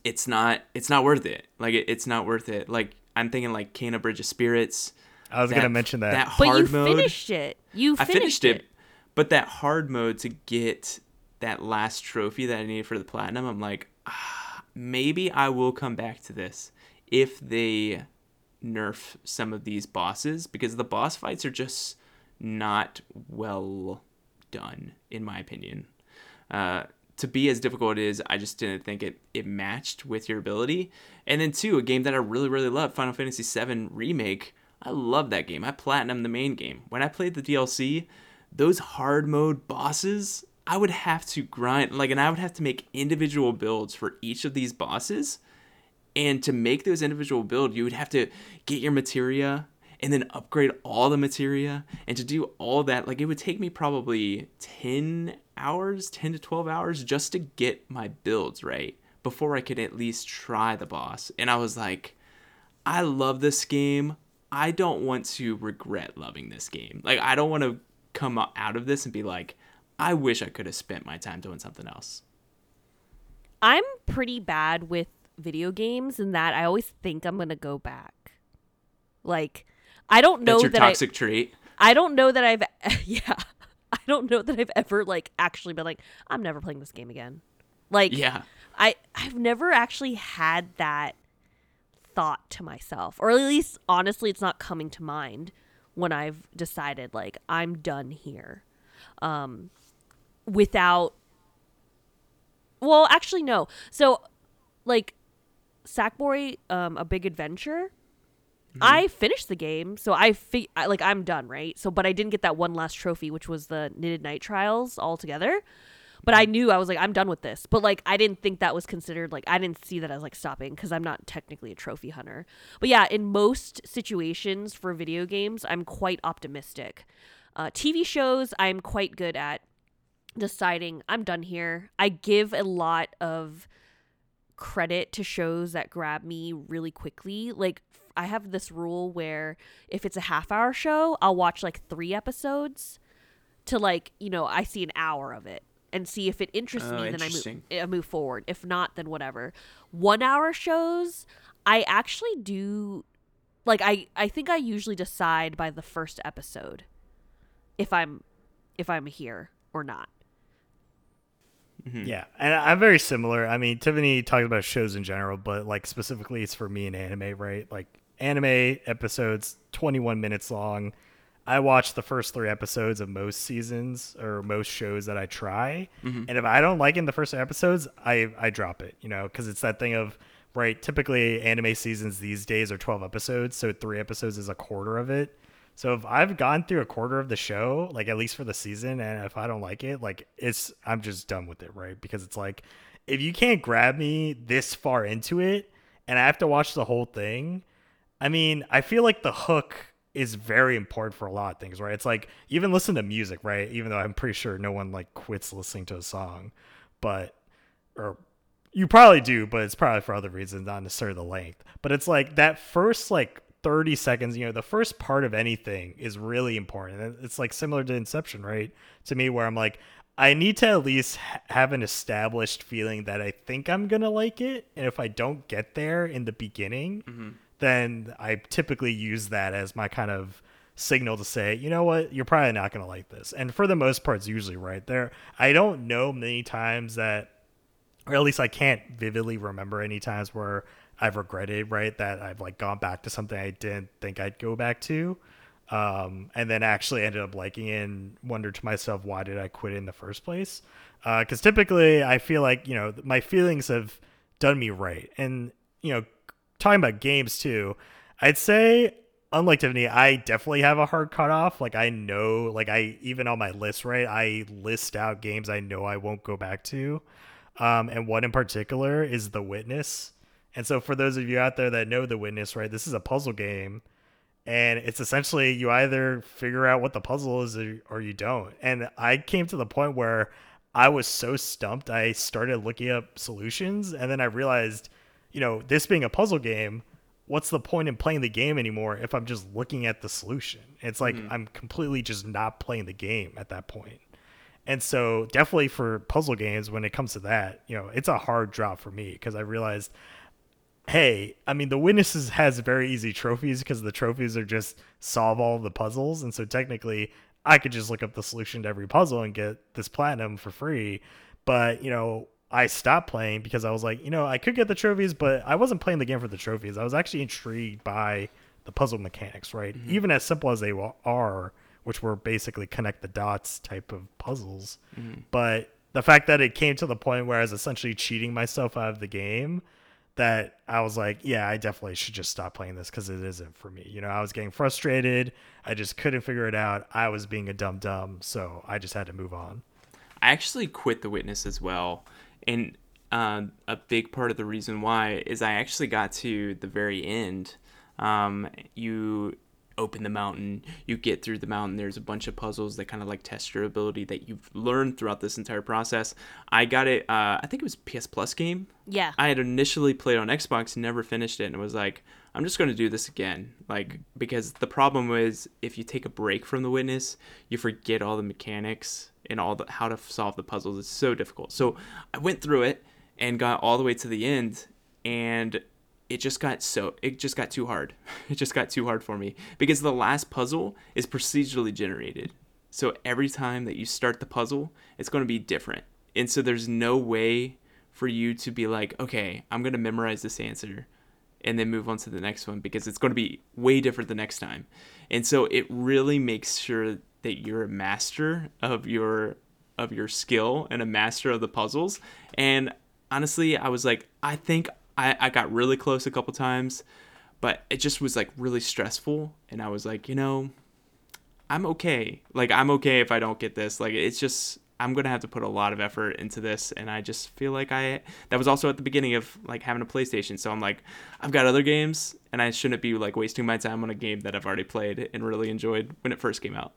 Speaker 2: it's not it's not worth it. Like it, it's not worth it. Like I'm thinking like Kena Bridge of Spirits,
Speaker 1: I was
Speaker 2: that-
Speaker 1: gonna mention that.
Speaker 2: That hard
Speaker 3: But
Speaker 2: hard
Speaker 3: you
Speaker 2: mode.
Speaker 3: finished it. You
Speaker 2: I
Speaker 3: finished,
Speaker 2: finished it, but that hard mode to get that last trophy that I needed for the platinum, I'm like, ah, maybe I will come back to this if they nerf some of these bosses because the boss fights are just not well done, in my opinion. Uh, to be as difficult it is, I just didn't think it, it matched with your ability. And then two, a game that I really, really love, Final Fantasy VII Remake. I love that game. I platinum the main game. When I played the DLC, those hard mode bosses, I would have to grind like and I would have to make individual builds for each of these bosses. And to make those individual build, you would have to get your materia and then upgrade all the materia. And to do all that, like it would take me probably 10 hours, 10 to 12 hours just to get my builds right before I could at least try the boss. And I was like, I love this game. I don't want to regret loving this game. Like, I don't want to come out of this and be like, I wish I could have spent my time doing something else.
Speaker 3: I'm pretty bad with video games in that I always think I'm gonna go back. Like, I don't know
Speaker 2: That's your
Speaker 3: that
Speaker 2: toxic trait.
Speaker 3: I. I don't know that I've. Yeah, I don't know that I've ever like actually been like I'm never playing this game again. Like,
Speaker 2: Yeah.
Speaker 3: I I've never actually had that thought to myself, or at least honestly, it's not coming to mind when I've decided like I'm done here, um, without. Well, actually, no. So, like, Sackboy, um, a big adventure. I finished the game, so I, fi- I like I'm done, right? So, but I didn't get that one last trophy, which was the Knitted Knight Trials altogether. But I knew I was like, I'm done with this. But like, I didn't think that was considered like I didn't see that as like stopping because I'm not technically a trophy hunter. But yeah, in most situations for video games, I'm quite optimistic. Uh, TV shows, I'm quite good at deciding I'm done here. I give a lot of credit to shows that grab me really quickly. Like I have this rule where if it's a half hour show, I'll watch like 3 episodes to like, you know, I see an hour of it and see if it interests
Speaker 2: Oh,
Speaker 3: me then I move. I move forward. If not then whatever. 1 hour shows, I actually do like I I think I usually decide by the first episode if I'm if I'm here or not. Mm-hmm.
Speaker 1: Yeah, and I'm very similar. I mean, Tiffany talked about shows in general, but like specifically, it's for me in anime, right? Like anime episodes, 21 minutes long. I watch the first three episodes of most seasons or most shows that I try, mm-hmm. and if I don't like in the first episodes, I I drop it. You know, because it's that thing of right. Typically, anime seasons these days are 12 episodes, so three episodes is a quarter of it. So if I've gone through a quarter of the show, like at least for the season, and if I don't like it, like it's I'm just done with it, right? Because it's like if you can't grab me this far into it and I have to watch the whole thing, I mean, I feel like the hook is very important for a lot of things, right? It's like even listen to music, right? Even though I'm pretty sure no one like quits listening to a song, but or you probably do, but it's probably for other reasons, not necessarily the length. But it's like that first like 30 seconds, you know, the first part of anything is really important. It's like similar to Inception, right? To me, where I'm like, I need to at least have an established feeling that I think I'm going to like it. And if I don't get there in the beginning, mm-hmm. Then I typically use that as my kind of signal to say, you know what, you're probably not going to like this. And for the most part, it's usually right there. I don't know many times that or at least I can't vividly remember any times where I've regretted, right, that I've like gone back to something I didn't think I'd go back to. Um, and then actually ended up liking it and wondered to myself, why did I quit in the first place? Because typically I feel like, you know, my feelings have done me right. And, you know, talking about games too, I'd say, unlike Tiffany, I definitely have a hard cutoff. Like, I know, like, I even on my list, right, I list out games I know I won't go back to. Um, and one in particular is The Witness. And so, for those of you out there that know The Witness, right, this is a puzzle game. And it's essentially you either figure out what the puzzle is or, or you don't. And I came to the point where I was so stumped, I started looking up solutions. And then I realized, you know, this being a puzzle game, what's the point in playing the game anymore if I'm just looking at the solution? It's like mm-hmm. I'm completely just not playing the game at that point. And so definitely for puzzle games when it comes to that, you know, it's a hard drop for me because I realized hey, I mean, the witnesses has very easy trophies because the trophies are just solve all the puzzles, and so technically, I could just look up the solution to every puzzle and get this platinum for free. But you know, I stopped playing because I was like, you know, I could get the trophies, but I wasn't playing the game for the trophies. I was actually intrigued by the puzzle mechanics, right? Mm-hmm. Even as simple as they are, which were basically connect the dots type of puzzles. Mm-hmm. But the fact that it came to the point where I was essentially cheating myself out of the game, that I was like, yeah, I definitely should just stop playing this because it isn't for me. You know, I was getting frustrated. I just couldn't figure it out. I was being a dumb dumb, so I just had to move on.
Speaker 2: I actually quit The Witness as well. And uh, a big part of the reason why is I actually got to the very end. Um, you open the mountain, you get through the mountain. There's a bunch of puzzles that kind of like test your ability that you've learned throughout this entire process. I got it. Uh, I think it was PS Plus game.
Speaker 3: Yeah.
Speaker 2: I had initially played on Xbox, never finished it, and it was like, I'm just going to do this again. Like because the problem is if you take a break from the witness, you forget all the mechanics and all the how to solve the puzzles. is so difficult. So I went through it and got all the way to the end, and it just got so it just got too hard. It just got too hard for me because the last puzzle is procedurally generated. So every time that you start the puzzle, it's going to be different. And so there's no way for you to be like, okay, I'm going to memorize this answer and then move on to the next one because it's going to be way different the next time. And so it really makes sure that you're a master of your of your skill and a master of the puzzles. And honestly, I was like, I think I, I got really close a couple times, but it just was like really stressful. And I was like, you know, I'm okay. Like, I'm okay if I don't get this. Like, it's just, I'm to have to put a lot of effort into this. And I just feel like I, that was also at the beginning of like having a PlayStation. So I'm like, I've got other games and I shouldn't be like wasting my time on a game that I've already played and really enjoyed when it first came out.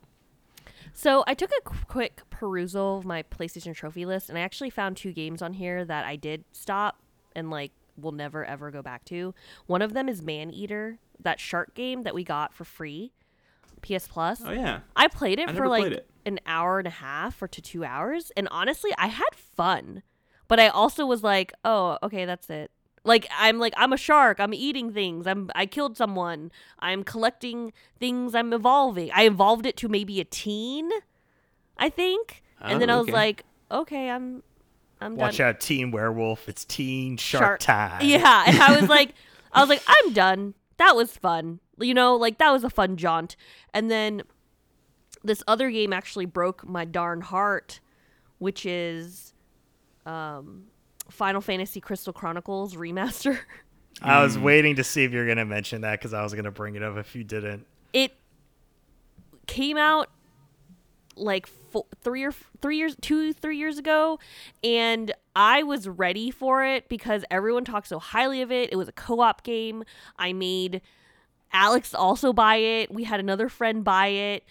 Speaker 3: So I took a quick perusal of my PlayStation trophy list, and I actually found two games on here that I did stop and like will never ever go back to. One of them is Maneater, that shark game that we got for free, PS Plus.
Speaker 2: Oh yeah,
Speaker 3: I played it I for like it. an hour and a half or to two hours, and honestly, I had fun. But I also was like, oh, okay, that's it. Like I'm like I'm a shark. I'm eating things. I'm I killed someone. I'm collecting things. I'm evolving. I evolved it to maybe a teen, I think. Oh, and then I was okay. like, okay, I'm I'm done.
Speaker 1: Watch
Speaker 3: done.
Speaker 1: out, Teen Werewolf. It's Teen Shark, shark Time.
Speaker 3: Yeah, and I was like, I was like, I'm done. That was fun. You know, like that was a fun jaunt. And then this other game actually broke my darn heart, which is um Final Fantasy Crystal Chronicles remaster.
Speaker 1: I was mm. waiting to see if you're gonna mention that because I was gonna bring it up if you didn't.
Speaker 3: It came out like four, three or three years, two, three years ago, and I was ready for it because everyone talked so highly of it. It was a co-op game. I made Alex also buy it. We had another friend buy it.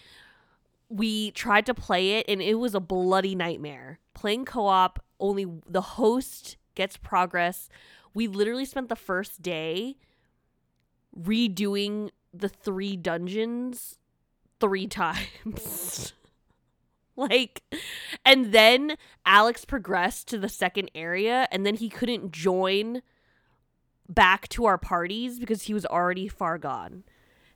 Speaker 3: We tried to play it, and it was a bloody nightmare. Playing co-op only the host gets progress. We literally spent the first day redoing the three dungeons three times. like and then Alex progressed to the second area and then he couldn't join back to our parties because he was already far gone.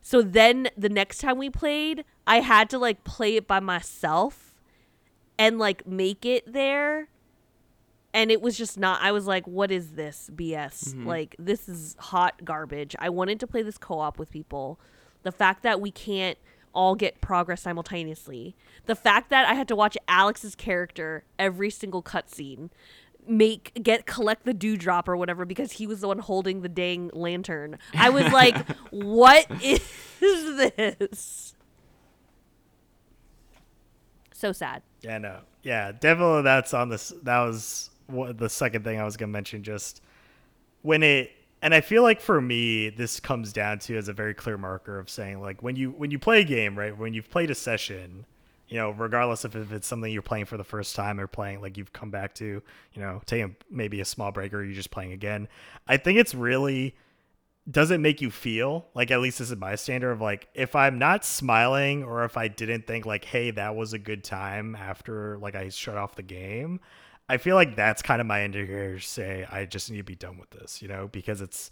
Speaker 3: So then the next time we played, I had to like play it by myself and like make it there and it was just not i was like what is this bs mm-hmm. like this is hot garbage. I wanted to play this co-op with people. The fact that we can't all get progress simultaneously. The fact that i had to watch alex's character every single cutscene make get collect the dewdrop or whatever because he was the one holding the dang lantern. I was like what is this? So sad.
Speaker 1: Yeah no. Yeah definitely that's on this that was what the second thing I was gonna mention. Just when it and I feel like for me, this comes down to as a very clear marker of saying like when you when you play a game, right? When you've played a session, you know, regardless of if it's something you're playing for the first time or playing like you've come back to, you know, taking maybe a small break or you're just playing again. I think it's really does it make you feel like at least this is my standard of like if i'm not smiling or if i didn't think like hey that was a good time after like i shut off the game I feel like that's kind of my indicator to say I just need to be done with this, you know, because it's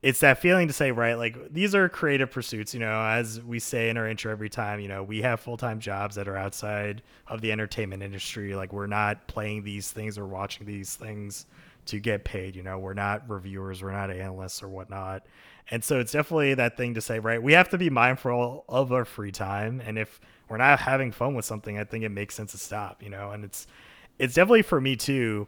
Speaker 1: it's that feeling to say, right, like these are creative pursuits, you know, as we say in our intro every time, you know, we have full time jobs that are outside of the entertainment industry. Like we're not playing these things or watching these things to get paid, you know, we're not reviewers, we're not analysts or whatnot. And so it's definitely that thing to say, right, we have to be mindful of our free time. And if we're not having fun with something, I think it makes sense to stop, you know, and it's, it's definitely for me too.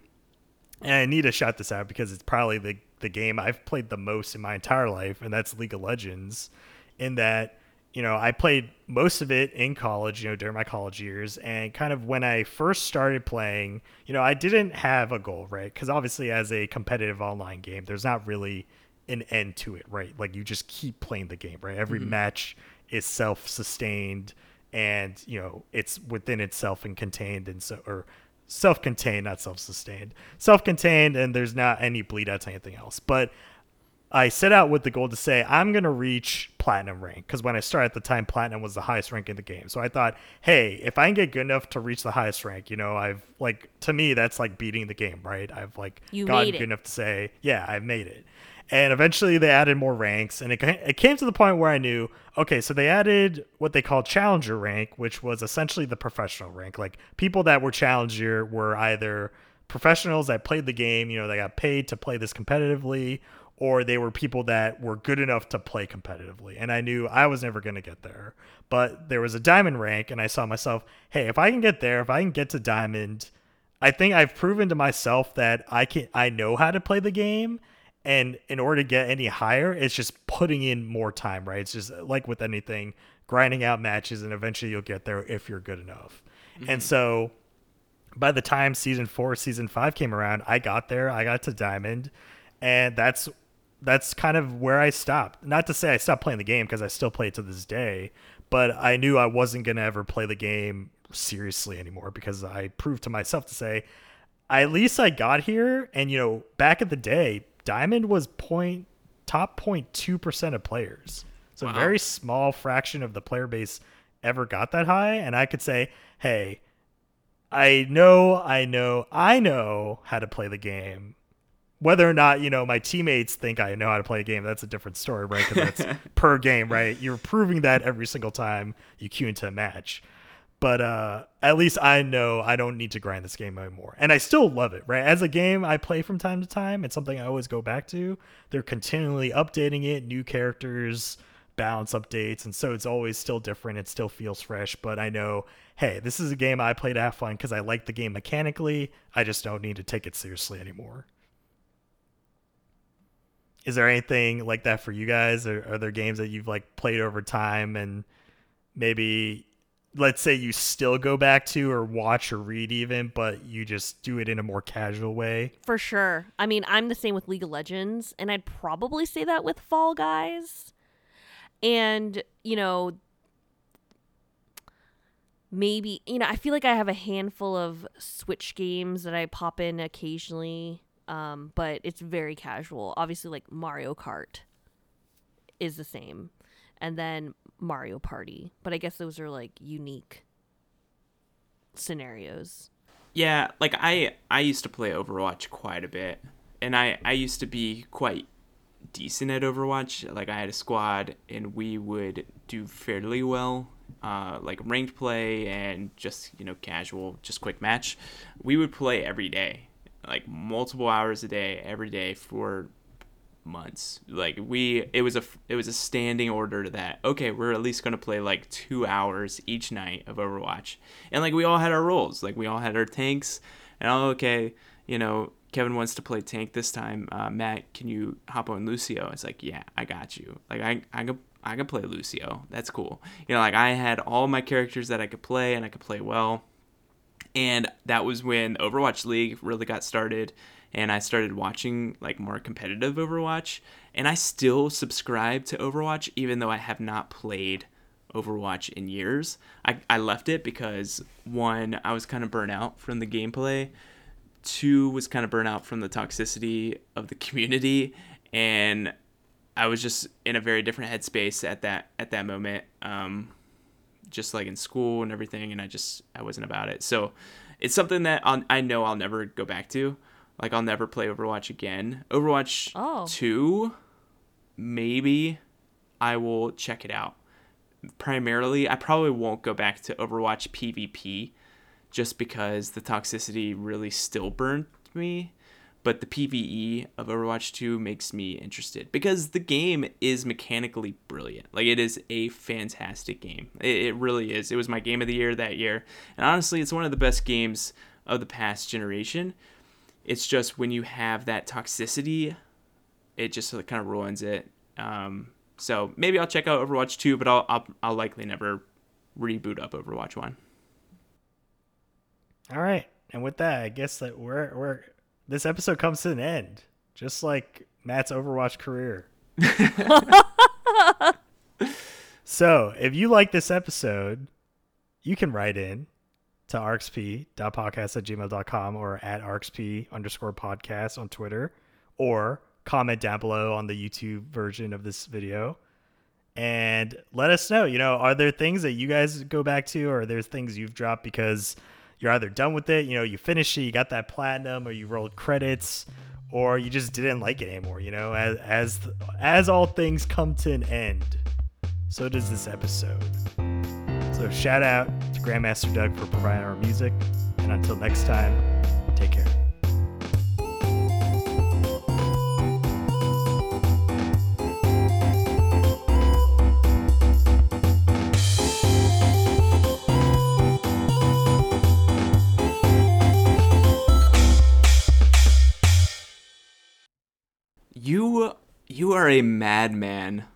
Speaker 1: And I need to shout this out because it's probably the the game I've played the most in my entire life, and that's League of Legends. In that, you know, I played most of it in college, you know, during my college years, and kind of when I first started playing, you know, I didn't have a goal, right? Because obviously, as a competitive online game, there's not really an end to it, right? Like you just keep playing the game, right? Every mm-hmm. match is self-sustained and you know it's within itself and contained and so or self-contained, not self-sustained. Self-contained, and there's not any bleed out to anything else. But I set out with the goal to say I'm gonna reach platinum rank because when I started at the time, platinum was the highest rank in the game. So I thought, hey, if I can get good enough to reach the highest rank, you know, I've like to me that's like beating the game, right? I've like
Speaker 3: you
Speaker 1: gotten good enough to say, yeah, I've made it and eventually they added more ranks and it, it came to the point where i knew okay so they added what they called challenger rank which was essentially the professional rank. Like people that were challenger were either professionals that played the game you know they got paid to play this competitively or they were people that were good enough to play competitively. And i knew i was never going to get there. But there was a diamond rank and i saw myself hey if i can get there if i can get to diamond i think i've proven to myself that i can i know how to play the game and in order to get any higher, it's just putting in more time, right? It's just like with anything, grinding out matches, and eventually you'll get there if you're good enough. Mm-hmm. And so by the time season four, season five came around, I got there, I got to Diamond, and that's that's kind of where I stopped. Not to say I stopped playing the game because I still play it to this day, but I knew I wasn't gonna ever play the game seriously anymore because I proved to myself to say, at least I got here. And you know, back in the day, Diamond was point top 0.2 percent of players. So wow. a very small fraction of the player base ever got that high. And I could say, hey, I know, I know, I know how to play the game. Whether or not, you know, my teammates think I know how to play a game, that's a different story, right? Because that's per game, right? You're proving that every single time you queue into a match but uh, at least I know I don't need to grind this game anymore. And I still love it, right? As a game I play from time to time, it's something I always go back to. They're continually updating it, new characters, balance updates, and so it's always still different. It still feels fresh, but I know, hey, this is a game I play to have fun because I like the game mechanically. I just don't need to take it seriously anymore. Is there anything like that for you guys? Are there games that you've like played over time and maybe let's say you still go back to or watch or read even, but you just do it in a more casual way.
Speaker 3: For sure. I mean, I'm the same with League of Legends, and I'd probably say that with Fall Guys. And, you know, maybe, you know, I feel like I have a handful of Switch games that I pop in occasionally, um, but it's very casual. Obviously, like Mario Kart is the same and then Mario Party. But I guess those are like unique scenarios.
Speaker 2: Yeah, like I I used to play Overwatch quite a bit. And I I used to be quite decent at Overwatch. Like I had a squad and we would do fairly well. Uh, like ranked play and just you know casual, just quick match. We would play every day, like multiple hours a day, every day for months. Like we, it was a it was a standing order to that. Okay, we're at least gonna play like two hours each night of Overwatch, and like we all had our roles. Like we all had our tanks, and oh, okay, you know, Kevin wants to play tank this time. Uh, Matt, can you hop on Lucio? It's like, yeah, I got you. Like I I can I can play Lucio. That's cool. You know, like I had all my characters that I could play, and I could play well. And that was when Overwatch League really got started and I started watching like more competitive Overwatch, and I still subscribe to Overwatch even though I have not played Overwatch in years. I, I left it because one, I was kind of burnt out from the gameplay. Two was kind of burnt out from the toxicity of the community, and I was just in a very different headspace at that at that moment. Um, just like in school and everything, and I just I wasn't about it. So it's something that I'll, I know I'll never go back to. Like I'll never play Overwatch again. Overwatch
Speaker 3: oh.
Speaker 2: 2 maybe I will check it out. Primarily, I probably won't go back to Overwatch PvP just because the toxicity really still burnt me. But the PvE of Overwatch 2 makes me interested because the game is mechanically brilliant. Like, it is a fantastic game. It, it really is. It was my game of the year that year. And honestly, it's one of the best games of the past generation. It's just when you have that toxicity, it just kind of ruins it. Um, so maybe I'll check out Overwatch 2, but I'll, I'll, I'll likely never reboot up Overwatch 1.
Speaker 1: All right. And with that, I guess that we're we're this episode comes to an end, just like Matt's Overwatch career. so, if you like this episode, you can write in to arxp.podcast at gmail.com or at rxp underscore podcast on Twitter or comment down below on the YouTube version of this video and let us know. You know, are there things that you guys go back to or are there things you've dropped because you're either done with it, you know, you finished it, you got that platinum, or you rolled credits, or you just didn't like it anymore. You know, as as as all things come to an end, so does this episode. So shout out to Grandmaster Doug for providing our music, and until next time, take care.
Speaker 2: You you are a madman.